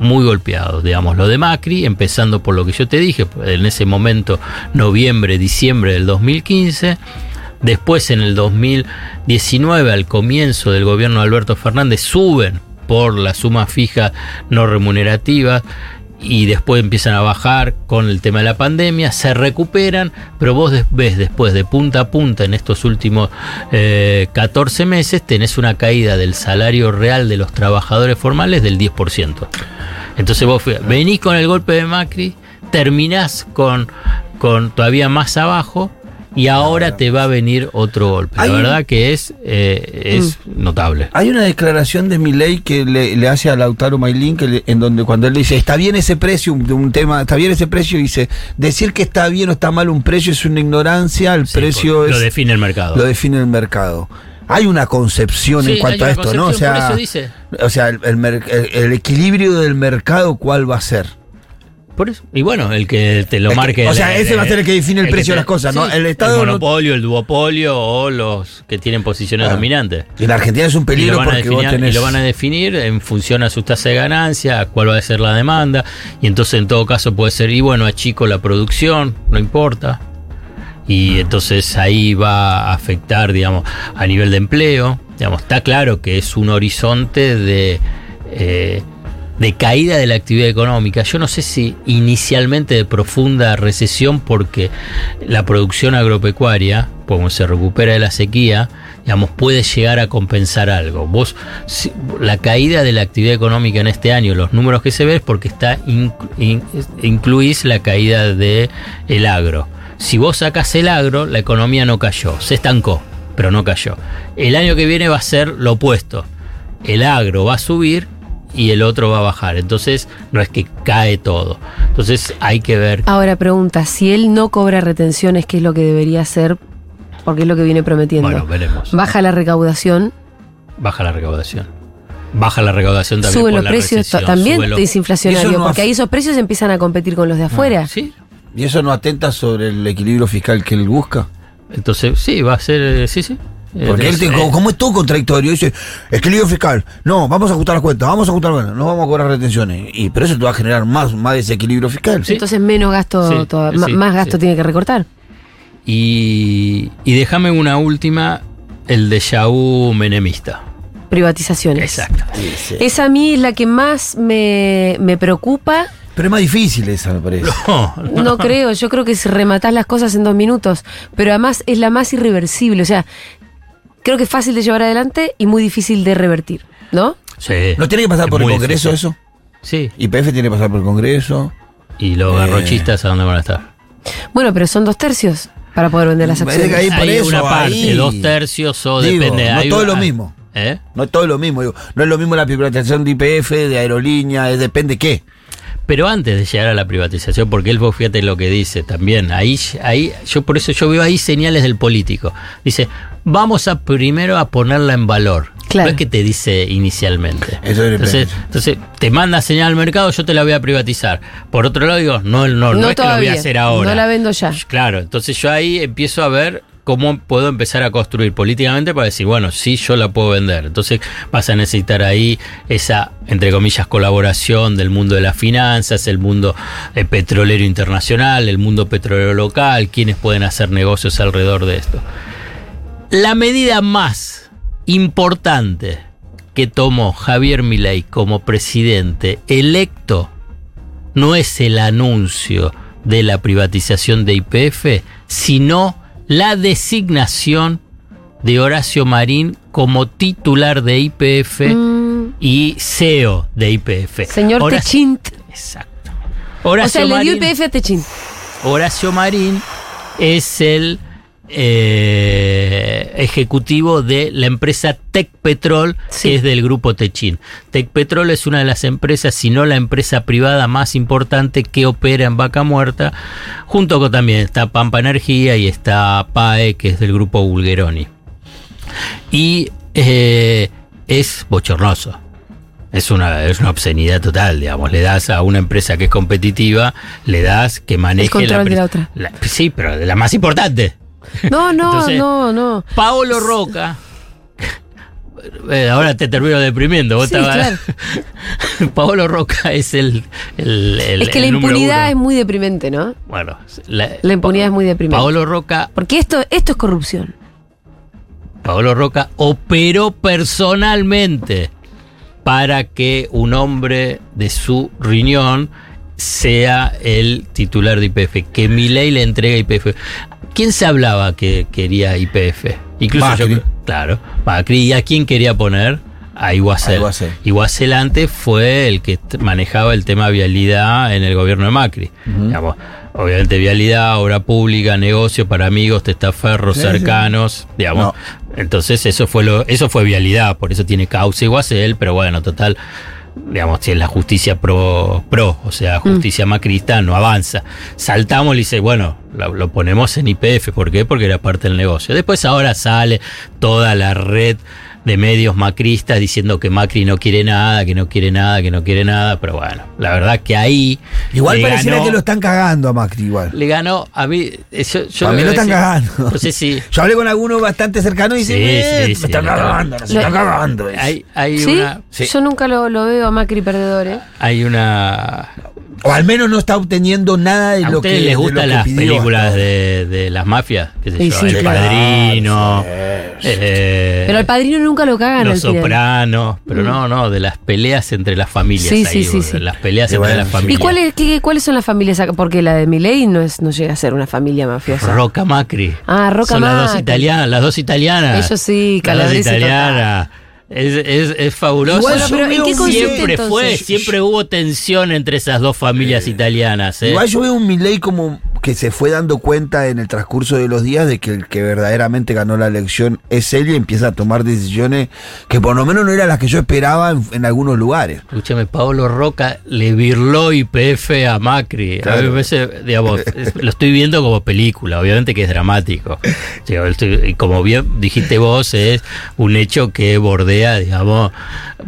muy golpeados. Digamos, lo de Macri, empezando por lo que yo te dije, en ese momento, noviembre, diciembre del 2015. Después, en el 2019, al comienzo del gobierno de Alberto Fernández, suben por la suma fija no remunerativa y después empiezan a bajar con el tema de la pandemia, se recuperan, pero vos ves después de punta a punta en estos últimos eh, 14 meses, tenés una caída del salario real de los trabajadores formales del 10%. Entonces vos venís con el golpe de Macri, terminás con, con todavía más abajo y ahora te va a venir otro golpe. La verdad que es, eh, es notable. Hay una declaración de Milei que le, le hace a Lautaro Mailín que le- en donde cuando él dice está bien ese precio, un, un tema, está bien ese precio, dice decir que está bien o está mal un precio es una ignorancia, el Sí, precio porque es lo define el mercado. lo define el mercado. hay una concepción Sí, en cuanto a esto, ¿no? O sea, o sea el, el mer- el- el equilibrio del mercado, ¿cuál va a ser? Por eso. Y bueno, el que te lo El que- marque. o sea, ese va a ser el que define el precio de las cosas, ¿no? El Estado no- monopolio, el duopolio o los que tienen posiciones Ah. dominantes. Y en Argentina es un peligro porque vos tenés. y lo van a definir en función a su tasa de ganancia, a cuál va a ser la demanda, y entonces en todo caso puede ser, y bueno, achico la producción, no importa. Y entonces ahí va a afectar, digamos, a nivel de empleo. Digamos, está claro que es un horizonte de, eh, de caída de la actividad económica. Yo no sé si inicialmente de profunda recesión porque la producción agropecuaria, como se recupera de la sequía, digamos, puede llegar a compensar algo. Vos, la caída de la actividad económica en este año, los números que se ven es porque está in- in- incluís la caída de el agro. Si vos sacás el agro, la economía no cayó, se estancó, pero no cayó. El año que viene va a ser lo opuesto. El agro va a subir y el otro va a bajar. Entonces, no es que cae todo. Entonces, hay que ver. Ahora pregunta, si él no cobra retenciones, ¿qué es lo que debería hacer? Porque es lo que viene prometiendo. Bueno, veremos. Baja la recaudación, Baja la recaudación. Baja la recaudación también. suben los la precios, también sube los- es inflacionario, Eso no porque ahí esos precios empiezan a competir con los de afuera. Sí. ¿Y eso no atenta sobre el equilibrio fiscal que él busca? Entonces, sí, va a ser. eh, Sí, sí. Porque él, te- eh, como, es todo contradictorio, dice, equilibrio fiscal, no, vamos a ajustar las cuentas, vamos a ajustar las cuentas, no vamos a cobrar retenciones. Y, pero eso te va a generar más, más desequilibrio fiscal. Sí. Entonces menos gasto, Sí, toda- sí, ma- más gasto sí. tiene que recortar. Y, y déjame una última, el de vu menemista. Privatizaciones. Exacto. Sí, sí. Esa a mí es la que más me, me preocupa. Pero es más difícil esa, me parece. No, No creo, yo creo que si rematás las cosas en dos minutos, pero además es la más irreversible, o sea, creo que es fácil de llevar adelante y muy difícil de revertir, ¿no? Sí. ¿No tiene que pasar Es por el Congreso difícil. eso? Sí. YPF tiene que pasar por el Congreso. ¿Y los Eh. garrochistas a dónde van a estar? Bueno, pero son dos tercios para poder vender las acciones. ahí- por Hay eso, una parte, ahí- dos tercios o Digo, depende. no hay todo una- es lo mismo. ¿Eh? No es todo lo mismo, digo. No es lo mismo la privatización de IPF, de aerolínea, es depende qué. Pero antes de llegar a la privatización, porque él, vos fíjate lo que dice también, ahí, ahí, yo por eso yo veo ahí señales del político. Dice, vamos a primero a ponerla en valor. Claro. No es que te dice inicialmente. Eso entonces, entonces, te manda señal al mercado, yo te la voy a privatizar. Por otro lado, digo, no, no, no, es que lo voy a hacer ahora. No la vendo ya. Claro, entonces yo ahí empiezo a ver cómo puedo empezar a construir políticamente para decir, bueno, sí, yo la puedo vender. Entonces vas a necesitar ahí esa, entre comillas, colaboración del mundo de las finanzas, el mundo eh, petrolero internacional, el mundo petrolero local, quienes pueden hacer negocios alrededor de esto. La medida más importante que tomó Javier Milei como presidente electo no es el anuncio de la privatización de IPF, sino la designación de Horacio Marín como titular de IPF Mm, y CEO de IPF. señor Horacio- Techint. Exacto. O Horacio sea, le dio IPF a Techint. Horacio Marín es el eh, ejecutivo de la empresa Tec Petrol, Sí. que es del grupo Techin. Tec Petrol es una de las empresas, si no la empresa privada más importante que opera en Vaca Muerta, junto con también está Pampa Energía y está PAE, que es del grupo Bulgeroni. Y eh, es bochornoso. Es una, es una obscenidad total, digamos. Le das a una empresa que es competitiva, le das que maneje control de la otra. la- sí, pero de la más importante. No, no, Entonces- no, no. Paolo Roca. Eh, ahora te termino deprimiendo. Vos Sí, estabas- Paolo Roca es el. el- el- es que el la impunidad uno. es muy deprimente, ¿no? Bueno, la, La impunidad es muy deprimente. Paolo Roca, Porque esto, esto es corrupción. Paolo Roca operó personalmente para que un hombre de su riñón sea el titular de IPF, que Milei le entrega IPF. ¿Quién se hablaba que quería IPF? Incluso Macri. yo, claro, Macri. ¿Y a quién quería poner? A Iguacel. Iguacel. Antes fue el que manejaba el tema vialidad en el gobierno de Macri. Digamos, obviamente vialidad, obra pública, negocio para amigos, testaferros Sí, sí. cercanos, digamos. No. Entonces eso fue lo, eso fue vialidad, por eso tiene causa Iguacel, pero bueno, total, digamos, si es la justicia pro, pro, o sea, justicia macrista, no avanza. Saltamos y dice, bueno, lo, lo ponemos en IPF. ¿Por qué? Porque era parte del negocio. Después ahora sale toda la red de medios macristas diciendo que Macri no quiere nada, que no quiere nada, que no quiere nada. Pero bueno, la verdad que ahí. Igual le pareciera ganó- que lo están cagando a Macri igual. Le ganó a mí. Eso, yo a mí lo están cagando. No sé si. Yo hablé con alguno bastante cercano y dice, Sí, "Eh, sí, me sí, están cagando, nos lo- están cagando. Hay, hay ¿Sí? una. Sí. Yo nunca lo, lo veo a Macri perdedor, ¿eh? Hay una. O al menos no está obteniendo nada de ¿A lo que les gustan las pidió películas de, de las mafias? ¿Qué sé Sí, yo? sí, el claro. Padrino. Sí, eh, Pero al padrino nunca lo cagan Los. Sopranos. Pero no, no, de las peleas entre las familias. Sí, ahí, sí, sí. Las peleas Y entre bueno, las. ¿Y familias. cuál es- qué- cuáles son las familias acá? Porque la de Milei no, es, no llega a ser una familia mafiosa. Roca Macri. Ah, Roca Son las dos Macri. italianas, las dos italianas. Ellos sí, Las dos italianas. Es, es, es fabuloso. Igual pero ¿en qué Siempre entonces? fue, siempre hubo tensión entre esas dos familias italianas. ¿eh? Igual yo veo un Milei como que se fue dando cuenta en el transcurso de los días de que el que verdaderamente ganó la elección es él y empieza a tomar decisiones que por lo menos no eran las que yo esperaba en, en algunos lugares. Escúchame, Pablo Roca le virló IPF a Macri. A Claro. mí me parece, digamos, lo estoy viendo como película, obviamente que es dramático. Y como bien dijiste vos, es un hecho que bordea, digamos,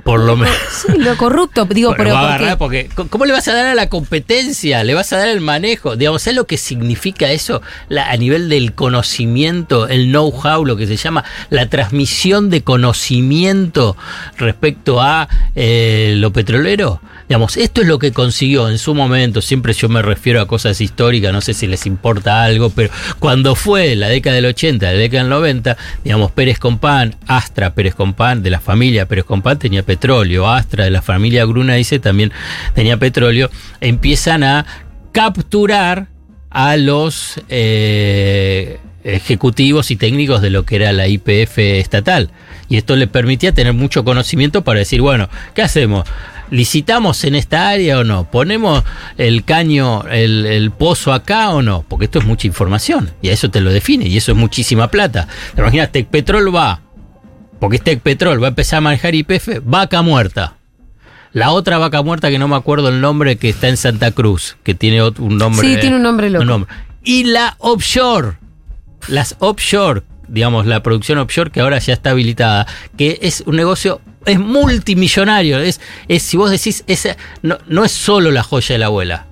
por lo menos. Sí, lo corrupto, digo, pero va a porque- agarrar porque ¿cómo- ¿cómo le vas a dar a la competencia? ¿Le vas a dar el manejo? Digamos, ¿sabes lo que significa eso La- a nivel del conocimiento, el know-how, lo que se llama la transmisión de conocimiento respecto a eh, lo petrolero? Digamos, esto es lo que consiguió en su momento, siempre yo me refiero a cosas históricas, no sé si les importa algo, pero cuando fue la década del 80, la década del 90, digamos, Pérez Compán, Astra Pérez Compán, de la familia Pérez Compán tenía petróleo, Astra de la familia Gruna dice también tenía petróleo, empiezan a capturar a los eh, ejecutivos y técnicos de lo que era la IPF estatal. Y esto le permitía tener mucho conocimiento para decir, bueno, ¿qué hacemos? ¿Licitamos en esta área o no? ¿Ponemos el caño, el, el pozo acá o no? Porque esto es mucha información y a eso te lo define y eso es muchísima plata. ¿Te imaginas? Tecpetrol va, porque es Tecpetrol, va a empezar a manejar IPF, vaca muerta. La otra vaca muerta que no me acuerdo el nombre que está en Santa Cruz, que tiene un nombre. Sí, tiene un nombre loco. Y la offshore, las offshore, digamos, la producción offshore que ahora ya está habilitada, que es un negocio, es multimillonario. Es, es si vos decís, esa, no, no es solo la joya de la abuela.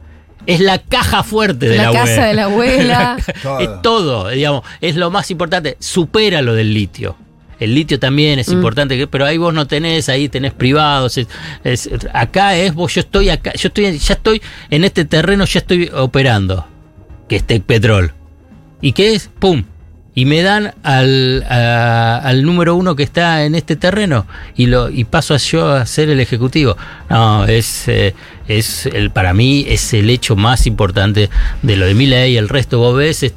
Es la caja fuerte de la, La abuela. casa de la abuela. Todo. es todo, digamos, es lo más importante. Supera lo del litio. El litio también Mm. es importante, que- pero ahí vos no tenés, ahí tenés privados. es- es- acá es vos, yo estoy acá, yo estoy, ya estoy en este terreno, ya estoy operando, que es Tecpetrol. ¿Y qué es? ¡Pum! Y me dan al, a- al número uno que está en este terreno y lo y paso a yo a ser el ejecutivo. No, es, eh, es el, para mí es el hecho más importante de lo de Milei y el resto vos ves, es-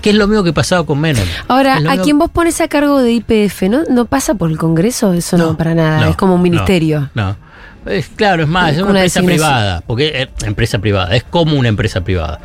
que es lo mismo que pasaba con Menem. Ahora, a quien vos pones a cargo de IPF, ¿no? ¿No pasa por el Congreso? Eso no, para nada, no, es como un no, ministerio. No. Es, claro, es más, es una, Una empresa designación. privada, porque es empresa privada, es como una empresa privada.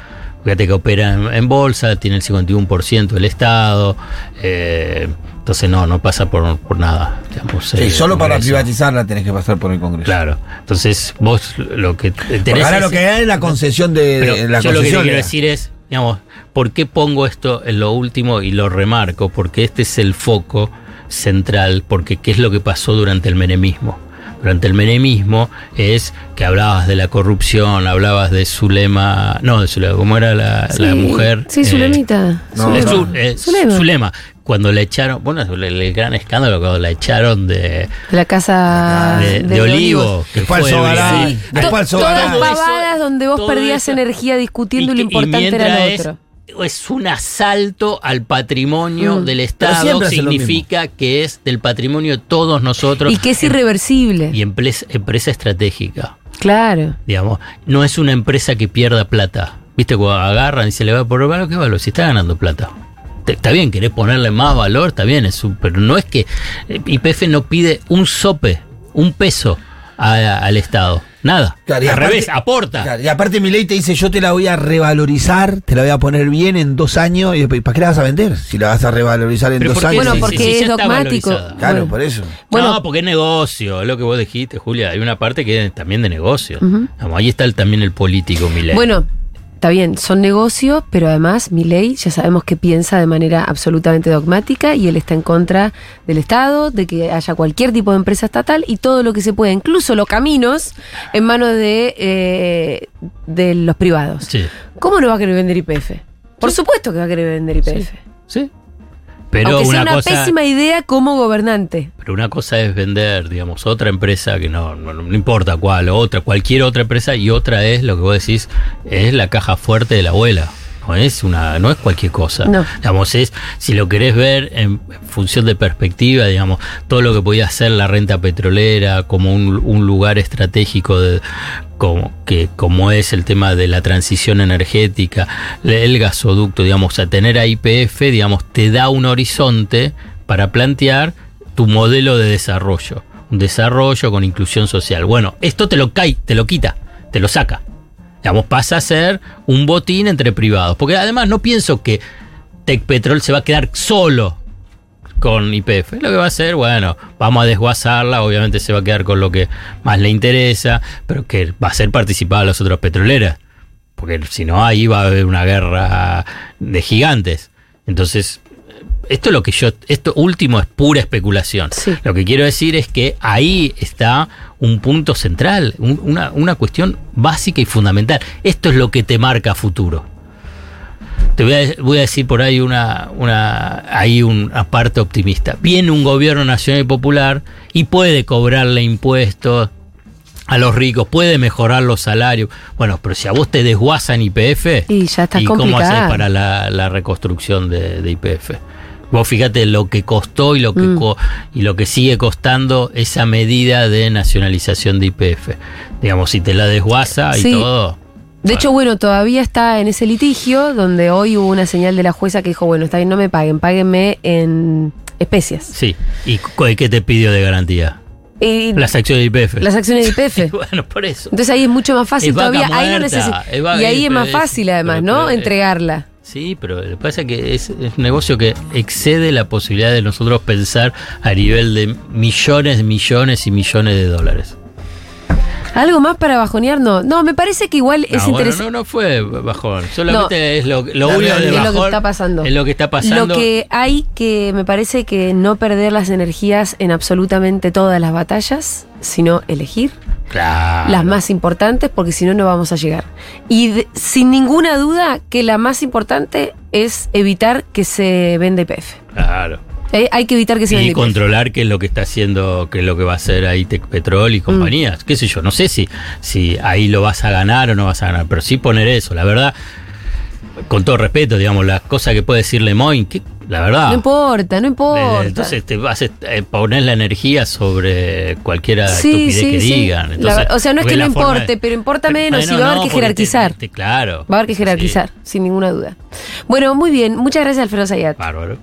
Fíjate que opera en, en bolsa, tiene el 51% del Estado, eh, entonces no, no pasa por, por nada. digamos, Sí, eh, solo para privatizarla tenés que pasar por el Congreso. Claro, entonces vos lo que te Porque interesa ahora lo que hay es la concesión de, pero la yo lo que te quiero decir es, digamos, ¿por qué pongo esto en lo último y lo remarco? Porque este es el foco central, porque ¿qué es lo que pasó durante el menemismo? Durante el menemismo es que hablabas de la corrupción, hablabas de Zulema, no, de Zulema, ¿cómo era la, la mujer? Sí, Eh, Zulemita. no, eh, Zulema. Eh, Zulema. Zulema. Cuando la echaron, bueno, el, el gran escándalo cuando la echaron de, De la casa de, de Olivo. Sí. después To- Alzogarán. Todas pavadas donde vos perdías eso. energía discutiendo y, lo importante era lo otro. Es un asalto al patrimonio Mm. del Estado, significa que es del patrimonio de todos nosotros. Y que es irreversible. Y empresa, empresa estratégica, Claro. digamos. No es una empresa que pierda plata. ¿Viste? Cuando agarran y se le va por valor, ¿qué valor? Si está ganando plata. Está bien, querés ponerle más valor, está bien, es un- pero no es que eh, YPF no pide un sope, un peso a- al Estado. Nada. Claro, y Al aparte- revés, aporta. Claro, y aparte mi ley te dice, yo te la voy a revalorizar, te la voy a poner bien en dos años, y después, ¿para qué la vas a vender? Si la vas a revalorizar en Pero dos años. Bueno, porque sí, sí, es dogmático. Claro, Bueno. por eso. Bueno. no, porque es negocio, es lo que vos dijiste, Julia. Hay una parte que es también de negocio. Vamos, ahí está el- también el político, Milei. Bueno, está bien, son negocios, pero además mi ley ya sabemos que piensa de manera absolutamente dogmática y él está en contra del Estado, de que haya cualquier tipo de empresa estatal y todo lo que se pueda, incluso los caminos, en manos de, eh, de los privados. Sí. ¿Cómo no va a querer vender IPF? Por supuesto que va a querer vender IPF. Sí. Pero Aunque sea una, una cosa, pésima idea como gobernante. pero una cosa es vender, digamos, otra empresa que no, no, no importa cuál, otra, cualquier otra empresa, y otra es lo que vos decís, es la caja fuerte de la abuela. No es una, no es cualquier cosa. No. Digamos, es, si lo querés ver en función de perspectiva, digamos, todo lo que podía hacer la renta petrolera como un, un lugar estratégico de, como, que, como es el tema de la transición energética, el gasoducto, digamos, a tener a IPF, digamos, te da un horizonte para plantear tu modelo de desarrollo. Un desarrollo con inclusión social. Bueno, esto te lo cae, te lo quita, te lo saca. Digamos, pasa a ser un botín entre privados. Porque además no pienso que Tecpetrol se va a quedar solo con IPF. Lo que va a hacer, bueno, vamos a desguazarla, obviamente se va a quedar con lo que más le interesa, pero que va a ser participada las otras petroleras. Porque si no, ahí va a haber una guerra de gigantes. Entonces, esto es lo que yo, esto último es pura especulación. Sí. Lo que quiero decir es que ahí está un punto central, un- una, una cuestión básica y fundamental. Esto es lo que te marca futuro. Te voy a, voy a decir por ahí una, una, ahí una parte optimista. Viene un gobierno nacional y popular y puede cobrarle impuestos a los ricos, puede mejorar los salarios. Bueno, pero si a vos te desguazan IPF, Y ya está ¿y cómo haces para la, la reconstrucción de, de IPF? Vos fíjate lo que costó y lo que, Mm. co- y lo que sigue costando esa medida de nacionalización de IPF. Digamos, si te la desguaza y Sí. todo. De hecho, bueno, todavía está en ese litigio donde hoy hubo una señal de la jueza que dijo, bueno, está bien, no me paguen, páguenme en especias. Sí. ¿Y qué te pidió de garantía? Y Las acciones de IPF. las acciones de IPF. bueno, por eso. Entonces ahí es mucho más fácil todavía. Ahí no muerta, necesi- es vaca- y ahí es más fácil además, pero- ¿no? pero- Entregarla. Sí, pero lo que pasa es que es un negocio que excede la posibilidad de nosotros pensar a nivel de millones, millones y millones de dólares. ¿Algo más para bajonear? No, no, me parece que igual es bueno, interesante. no, no fue bajón. Solamente es lo, lo único de. Es lo que está pasando. Es lo que está pasando. Lo que hay que, me parece que no perder las energías en absolutamente todas las batallas, sino elegir Claro. las más importantes, porque si no, no vamos a llegar. Y de- sin ninguna duda que la más importante es evitar que se venda IPF. Claro. Eh, hay que evitar que se Y controlar qué es lo que está haciendo, qué es lo que va a hacer ahí Tec Petrol Mm. y compañías. Qué sé yo, no sé si, si ahí lo vas a ganar o no vas a ganar, pero sí poner eso. La verdad, con todo respeto, digamos, las cosas que puede decir Lemoyne, que la verdad. No importa, no importa. Eh, Entonces te vas a eh, poner la energía sobre cualquier Sí, estupidez sí, que sí. digan. Entonces, o sea, no es que no importe, de- pero importa menos y va a haber no, que te- jerarquizar. te- claro. Va a haber que jerarquizar, sin ninguna duda. Bueno, muy bien. Muchas gracias, Alfredo Zayat. Sí, bárbaro.